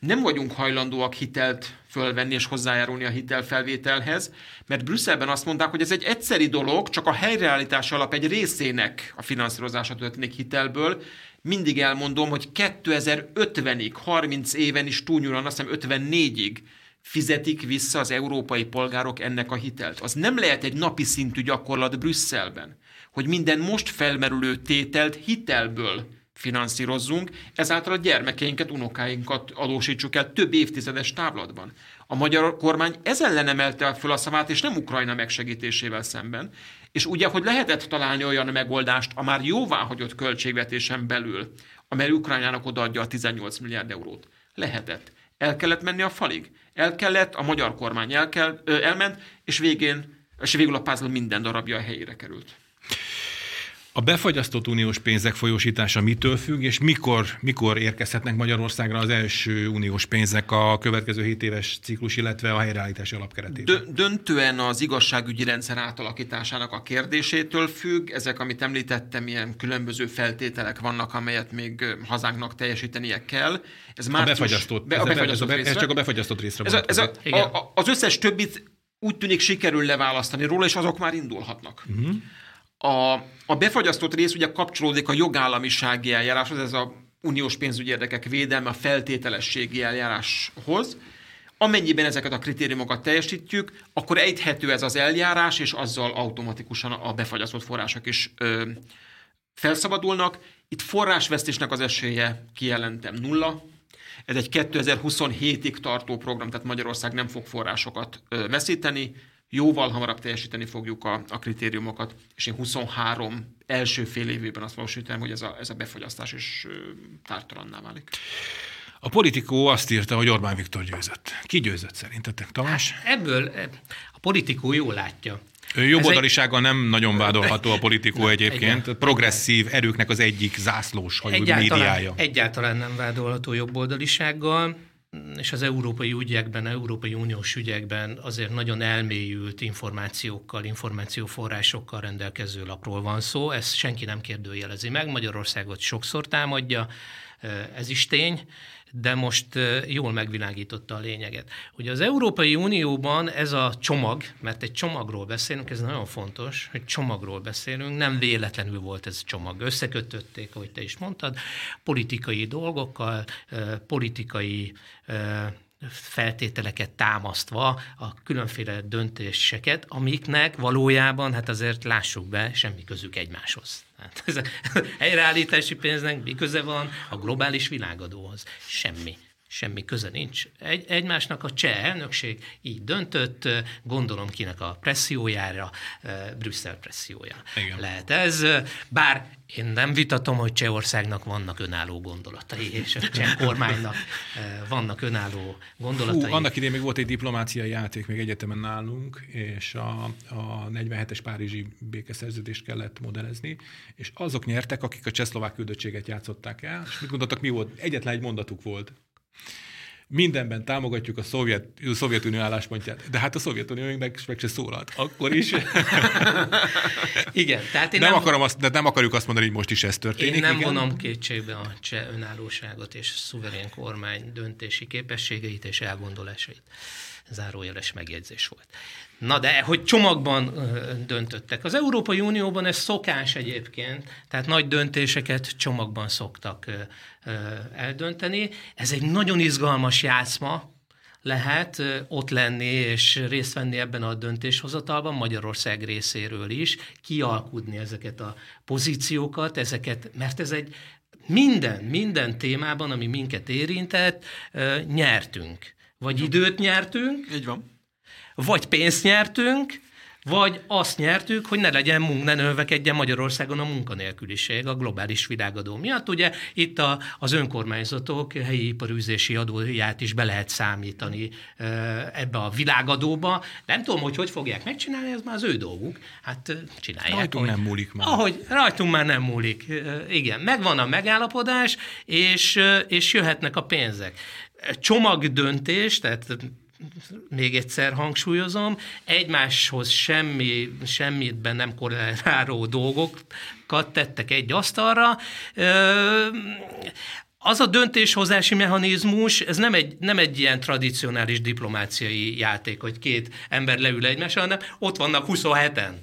Nem vagyunk hajlandóak hitelt fölvenni és hozzájárulni a hitelfelvételhez, mert Brüsszelben azt mondták, hogy ez egy egyszeri dolog, csak a helyreállítás alap egy részének a finanszírozása történik hitelből. Mindig elmondom, hogy 2050-ig, 30 éven is túlnyúlóan, azt hiszem 54-ig fizetik vissza az európai polgárok ennek a hitelt. Az nem lehet egy napi szintű gyakorlat Brüsszelben, hogy minden most felmerülő tételt hitelből finanszírozzunk, ezáltal a gyermekeinket, unokáinkat adósítsuk el több évtizedes távlatban. A magyar kormány ez ellen emelte föl a szavát, és nem Ukrajna megsegítésével szemben. És ugye, hogy lehetett találni olyan megoldást a már jóváhagyott költségvetésen belül, amely Ukrajnának odaadja a 18 milliárd eurót. Lehetett. El kellett menni a falig. El kellett, a magyar kormány el kell, ö, elment, és végén, és végül a puzzle minden darabja a helyére került. A befagyasztott uniós pénzek folyósítása mitől függ, és mikor, mikor érkezhetnek Magyarországra az első uniós pénzek a következő 7 éves ciklus, illetve a helyreállítási alapkeretében? Döntően az igazságügyi rendszer átalakításának a kérdésétől függ. Ezek, amit említettem, ilyen különböző feltételek vannak, amelyet még hazánknak teljesítenie kell. Ez már a befagyasztott, be, a befagyasztott ez, ez csak a befagyasztott részre ez a, ez a, a, a, Az összes többit úgy tűnik sikerül leválasztani róla, és azok már indulhatnak. Uh-huh. A, a befagyasztott rész ugye kapcsolódik a jogállamisági eljáráshoz, ez a uniós pénzügyi érdekek védelme a feltételességi eljáráshoz. Amennyiben ezeket a kritériumokat teljesítjük, akkor ejthető ez az eljárás, és azzal automatikusan a befagyasztott források is ö, felszabadulnak. Itt forrásvesztésnek az esélye kijelentem nulla. Ez egy 2027-ig tartó program, tehát Magyarország nem fog forrásokat ö, veszíteni jóval hamarabb teljesíteni fogjuk a, a kritériumokat, és én 23 első fél évében azt valósítom, hogy ez a, ez a befogyasztás is tártalanná válik. A politikó azt írta, hogy Orbán Viktor győzött. Ki győzött szerintetek, Tamás? Hát ebből e, a politikó jól látja. Jobboldalisággal egy... nem nagyon vádolható a politikó egyébként. Egy... Progresszív erőknek az egyik zászlós hajú egyáltalán, médiája. Egyáltalán nem vádolható jobboldalisággal és az európai ügyekben, európai uniós ügyekben azért nagyon elmélyült információkkal, információforrásokkal rendelkező lapról van szó. Ezt senki nem kérdőjelezi meg. Magyarországot sokszor támadja, ez is tény, de most jól megvilágította a lényeget. Ugye az Európai Unióban ez a csomag, mert egy csomagról beszélünk, ez nagyon fontos, hogy csomagról beszélünk, nem véletlenül volt ez a csomag. Összekötötték, ahogy te is mondtad, politikai dolgokkal, politikai feltételeket támasztva a különféle döntéseket, amiknek valójában, hát azért lássuk be, semmi közük egymáshoz. Hát ez a helyreállítási pénznek mi van a globális világadóhoz? Semmi semmi köze nincs. Egy, egymásnak a cseh elnökség így döntött, gondolom kinek a pressziójára, Brüsszel pressziója Igen. lehet ez. Bár én nem vitatom, hogy Csehországnak vannak önálló gondolatai, és a cseh kormánynak vannak önálló gondolatai. Hú, annak idején még volt egy diplomáciai játék még egyetemen nálunk, és a, a 47-es Párizsi békeszerződést kellett modellezni, és azok nyertek, akik a csehszlovák küldöttséget játszották el, és mit gondoltak, mi volt? Egyetlen egy mondatuk volt mindenben támogatjuk a Szovjet, a Szovjetunió álláspontját, de hát a Szovjetunió meg, meg se szólalt. Akkor is. igen, tehát én nem, nem, akarom azt, de nem akarjuk azt mondani, hogy most is ez történik. Én nem igen? vonom kétségbe a cseh önállóságot és szuverén kormány döntési képességeit és elgondolásait. Zárójeles megjegyzés volt. Na de, hogy csomagban döntöttek. Az Európai Unióban ez szokás egyébként, tehát nagy döntéseket csomagban szoktak eldönteni. Ez egy nagyon izgalmas játszma, lehet ott lenni és részt venni ebben a döntéshozatalban, Magyarország részéről is, kialkudni ezeket a pozíciókat, ezeket, mert ez egy minden, minden témában, ami minket érintett, nyertünk. Vagy időt nyertünk, Így van. vagy pénzt nyertünk, vagy azt nyertük, hogy ne legyen, ne növekedjen Magyarországon a munkanélküliség a globális világadó miatt. Ugye itt a, az önkormányzatok helyi iparűzési adóját is be lehet számítani ebbe a világadóba. Nem tudom, hogy hogy fogják megcsinálni, ez már az ő dolguk. Hát csinálják. Rajtunk hogy, nem múlik már. Ahogy rajtunk már nem múlik. Igen, megvan a megállapodás, és, és jöhetnek a pénzek csomagdöntés, tehát még egyszer hangsúlyozom, egymáshoz semmi, semmitben nem korreláló dolgokat tettek egy asztalra. Az a döntéshozási mechanizmus, ez nem egy, nem egy ilyen tradicionális diplomáciai játék, hogy két ember leül egymással, hanem ott vannak 27-en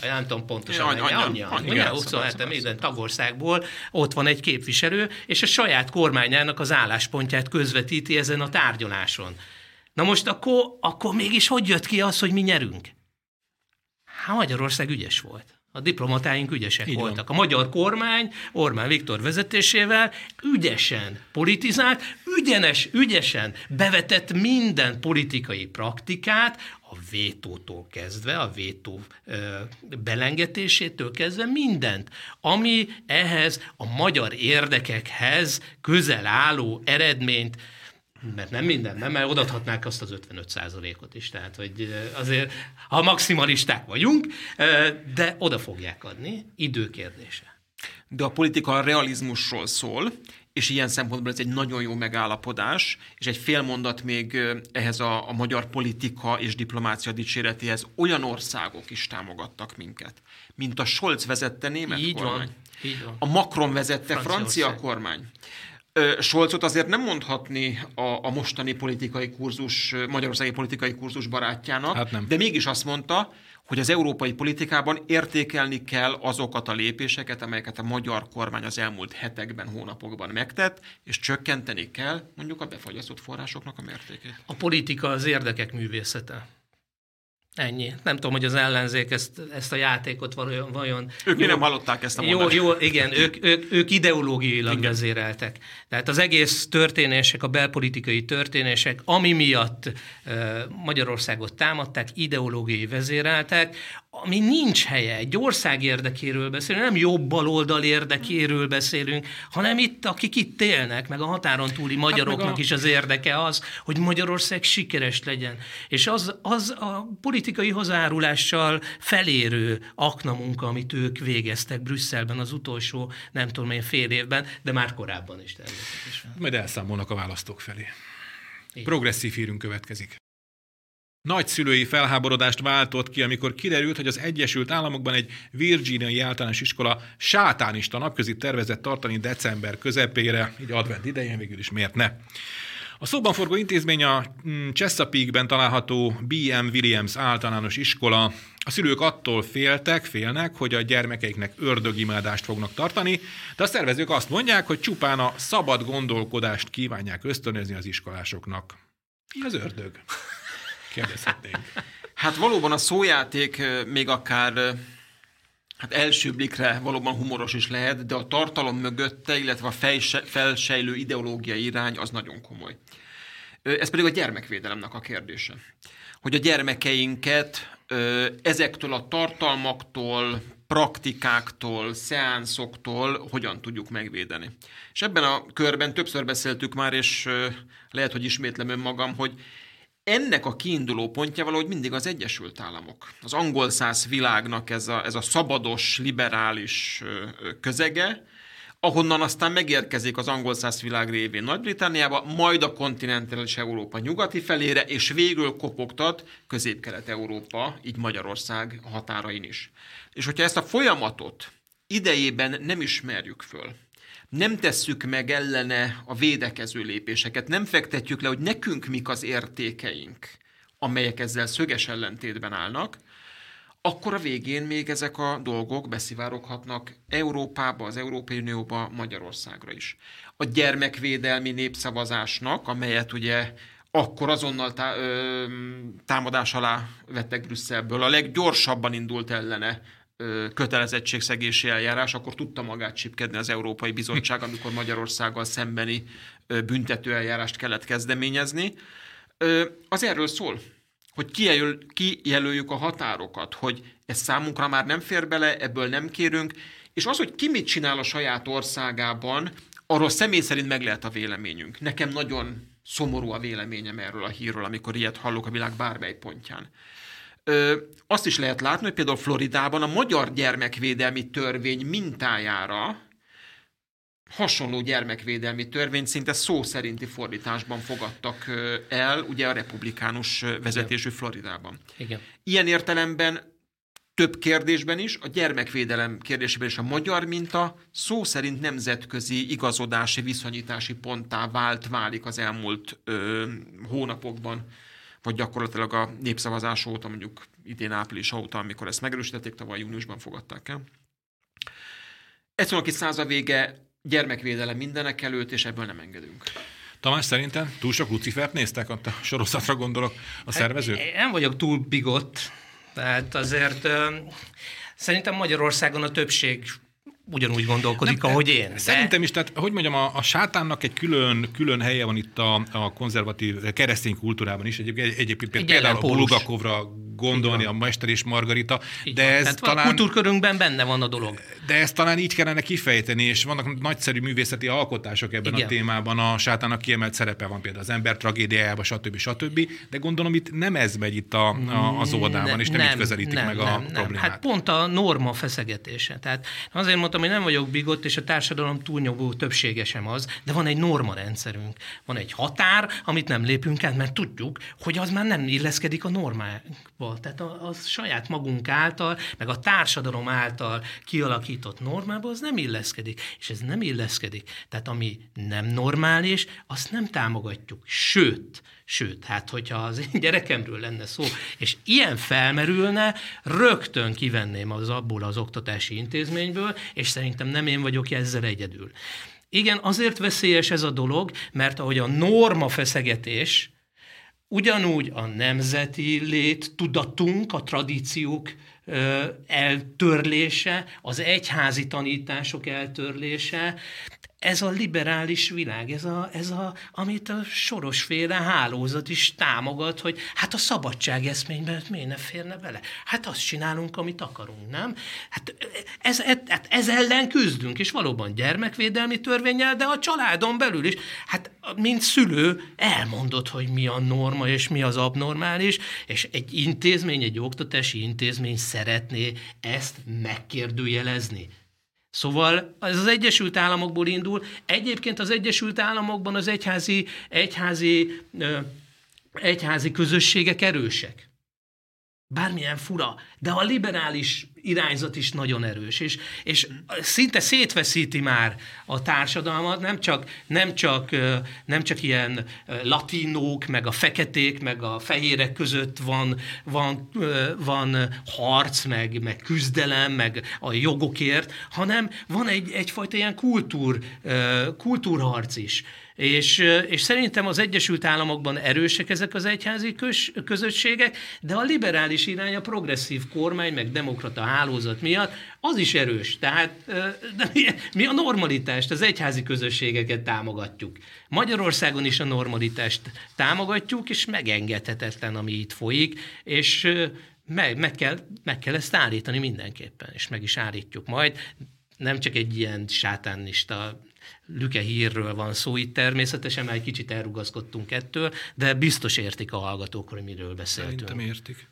nem tudom pontosan, annyi, annyi, annyi, annyi, 27 minden tagországból ott van egy képviselő, és a saját kormányának az álláspontját közvetíti ezen a tárgyaláson. Na most akkor, akkor mégis hogy jött ki az, hogy mi nyerünk? Hát Magyarország ügyes volt. A diplomatáink ügyesek Így voltak. Van. A magyar kormány Orbán Viktor vezetésével ügyesen politizált, ügyenes, ügyesen bevetett minden politikai praktikát, a vétótól kezdve, a vétó ö, belengetésétől kezdve mindent, ami ehhez a magyar érdekekhez közel álló eredményt mert nem minden, nem, mert odaadhatnák azt az 55 ot is, tehát hogy azért, ha maximalisták vagyunk, de oda fogják adni, időkérdése. De a politika a realizmusról szól, és ilyen szempontból ez egy nagyon jó megállapodás, és egy fél mondat még ehhez a, a magyar politika és diplomácia dicséretéhez olyan országok is támogattak minket, mint a Scholz vezette német így kormány. Van, így van. A Macron vezette francia kormány. Scholzot azért nem mondhatni a, a mostani politikai kurzus, magyarországi politikai kurzus barátjának, hát nem. de mégis azt mondta, hogy az európai politikában értékelni kell azokat a lépéseket, amelyeket a magyar kormány az elmúlt hetekben, hónapokban megtett, és csökkenteni kell mondjuk a befagyasztott forrásoknak a mértékét. A politika az érdekek művészete. Ennyi. Nem tudom, hogy az ellenzék ezt, ezt a játékot vajon... vajon ők jó, nem hallották ezt a mondást. Jó, jó igen, ők, ők, ők ideológiailag igen. vezéreltek. Tehát az egész történések, a belpolitikai történések, ami miatt Magyarországot támadták, ideológiai vezéreltek, ami nincs helye. Egy ország érdekéről beszélünk, nem jobb baloldal érdekéről beszélünk, hanem itt, akik itt élnek, meg a határon túli magyaroknak hát a... is az érdeke az, hogy Magyarország sikeres legyen. És az, az a politikai hozzárulással felérő aknamunka, amit ők végeztek Brüsszelben az utolsó, nem tudom én, fél évben, de már korábban is természetesen. Majd elszámolnak a választók felé. Igen. Progresszív hírünk következik. Nagyszülői felháborodást váltott ki, amikor kiderült, hogy az Egyesült Államokban egy virginiai általános iskola sátánista napközit tervezett tartani december közepére, így advent idején végül is miért ne. A szóban forgó intézmény a mm, Chesapeake-ben található B.M. Williams általános iskola. A szülők attól féltek, félnek, hogy a gyermekeiknek ördögimádást fognak tartani, de a szervezők azt mondják, hogy csupán a szabad gondolkodást kívánják ösztönözni az iskolásoknak. Mi az ördög? kérdezhetnénk. Hát valóban a szójáték még akár hát első blikre valóban humoros is lehet, de a tartalom mögötte, illetve a fejse, felsejlő ideológiai irány az nagyon komoly. Ez pedig a gyermekvédelemnek a kérdése. Hogy a gyermekeinket ezektől a tartalmaktól, praktikáktól, szeánszoktól hogyan tudjuk megvédeni. És ebben a körben többször beszéltük már, és lehet, hogy ismétlem önmagam, hogy ennek a kiinduló pontja valahogy mindig az Egyesült Államok. Az angol száz világnak ez a, ez a szabados, liberális közege, ahonnan aztán megérkezik az angol száz világ révén Nagy-Britanniába, majd a kontinentális Európa nyugati felére, és végül kopogtat Közép-Kelet-Európa, így Magyarország határain is. És hogyha ezt a folyamatot idejében nem ismerjük föl, nem tesszük meg ellene a védekező lépéseket, nem fektetjük le, hogy nekünk mik az értékeink, amelyek ezzel szöges ellentétben állnak, akkor a végén még ezek a dolgok beszivároghatnak Európába, az Európai Unióba, Magyarországra is. A gyermekvédelmi népszavazásnak, amelyet ugye akkor azonnal tá- ö, támadás alá vettek Brüsszelből, a leggyorsabban indult ellene kötelezettségszegési eljárás, akkor tudta magát csipkedni az Európai Bizottság, amikor Magyarországgal szembeni büntető eljárást kellett kezdeményezni. Az erről szól, hogy kijelöl, kijelöljük a határokat, hogy ez számunkra már nem fér bele, ebből nem kérünk, és az, hogy ki mit csinál a saját országában, arról személy szerint meg lehet a véleményünk. Nekem nagyon szomorú a véleményem erről a hírről, amikor ilyet hallok a világ bármely pontján. Ö, azt is lehet látni, hogy például Floridában a magyar gyermekvédelmi törvény mintájára hasonló gyermekvédelmi törvényt szinte szó szerinti fordításban fogadtak el, ugye a republikánus vezetésű Floridában. Igen. Ilyen értelemben több kérdésben is, a gyermekvédelem kérdésében is a magyar minta szó szerint nemzetközi igazodási, viszonyítási ponttá vált, válik az elmúlt ö, hónapokban, vagy gyakorlatilag a népszavazás óta, mondjuk idén április óta, amikor ezt megerősítették, tavaly júniusban fogadták el. Ez van a kis száz a vége, gyermekvédelem mindenek előtt, és ebből nem engedünk. Tamás, szerintem túl sok Lucifert néztek, ott a sorozatra gondolok a szervezők? Hát, nem vagyok túl bigott, tehát azért szerintem Magyarországon a többség ugyanúgy gondolkodik, nem, ahogy én. De... Szerintem is, tehát hogy mondjam, a, a sátánnak egy külön, külön helye van itt a, a konzervatív keresztény kultúrában is. Egyébként, egyébként egy például a Bulgakovra gondolni, a Mester és Margarita. Így de ez Tehát talán, a kultúrkörünkben benne van a dolog. De ezt talán így kellene kifejteni, és vannak nagyszerű művészeti alkotások ebben Igen. a témában. A sátának kiemelt szerepe van például az ember tragédiájában, stb. stb. De gondolom itt nem ez megy itt a, a, az oldalban, és nem, nem itt közelítik nem, meg nem, a nem. problémát. Hát pont a norma feszegetése. Tehát azért mondtam, hogy nem vagyok bigott, és a társadalom túlnyomó többsége sem az, de van egy norma rendszerünk. Van egy határ, amit nem lépünk át, mert tudjuk, hogy az már nem illeszkedik a normákba. Tehát a, a saját magunk által, meg a társadalom által kialakított normába, az nem illeszkedik. És ez nem illeszkedik. Tehát ami nem normális, azt nem támogatjuk. Sőt, Sőt, hát hogyha az én gyerekemről lenne szó, és ilyen felmerülne, rögtön kivenném az abból az oktatási intézményből, és szerintem nem én vagyok ezzel egyedül. Igen, azért veszélyes ez a dolog, mert ahogy a norma feszegetés, ugyanúgy a nemzeti lét, tudatunk, a tradíciók eltörlése, az egyházi tanítások eltörlése, ez a liberális világ, ez, a, ez a, amit a sorosféle hálózat is támogat, hogy hát a szabadság eszményben miért ne férne bele? Hát azt csinálunk, amit akarunk, nem? Hát ez, ez, hát ez ellen küzdünk, és valóban gyermekvédelmi törvényel, de a családon belül is. Hát mint szülő elmondod, hogy mi a norma és mi az abnormális, és egy intézmény, egy oktatási intézmény szeretné ezt megkérdőjelezni. Szóval ez az Egyesült Államokból indul. Egyébként az Egyesült Államokban az egyházi, egyházi, egyházi közösségek erősek. Bármilyen fura, de a liberális irányzat is nagyon erős, és, és szinte szétveszíti már a társadalmat, nem csak, nem csak, nem csak ilyen latinók, meg a feketék, meg a fehérek között van, van, van harc, meg, meg küzdelem, meg a jogokért, hanem van egy, egyfajta ilyen kultúr, kultúrharc is. És, és szerintem az Egyesült Államokban erősek ezek az egyházi kös, közösségek, de a liberális irány, a progresszív kormány, meg demokrata hálózat miatt az is erős. Tehát de mi, mi a normalitást, az egyházi közösségeket támogatjuk. Magyarországon is a normalitást támogatjuk, és megengedhetetlen, ami itt folyik, és meg, meg, kell, meg kell ezt állítani mindenképpen, és meg is állítjuk majd. Nem csak egy ilyen sátánista lüke hírről van szó itt természetesen, mert egy kicsit elrugaszkodtunk ettől, de biztos értik a hallgatók, hogy miről beszéltünk. Szerintem értik.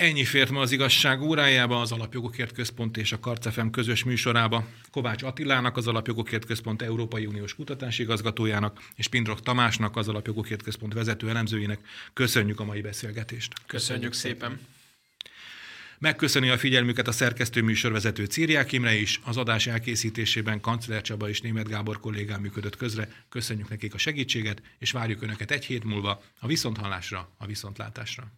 Ennyi fért ma az igazság órájába, az Alapjogokért Központ és a Karcefem közös műsorába. Kovács Attilának, az Alapjogokért Központ Európai Uniós kutatási igazgatójának, és Pindrok Tamásnak, az Alapjogokért Központ vezető elemzőjének köszönjük a mai beszélgetést. Köszönjük szépen. Megköszöni a figyelmüket a szerkesztő műsorvezető Círiák Imre is, az adás elkészítésében Kancler Csaba és Német Gábor kollégám működött közre. Köszönjük nekik a segítséget, és várjuk Önöket egy hét múlva a viszonthallásra, a viszontlátásra.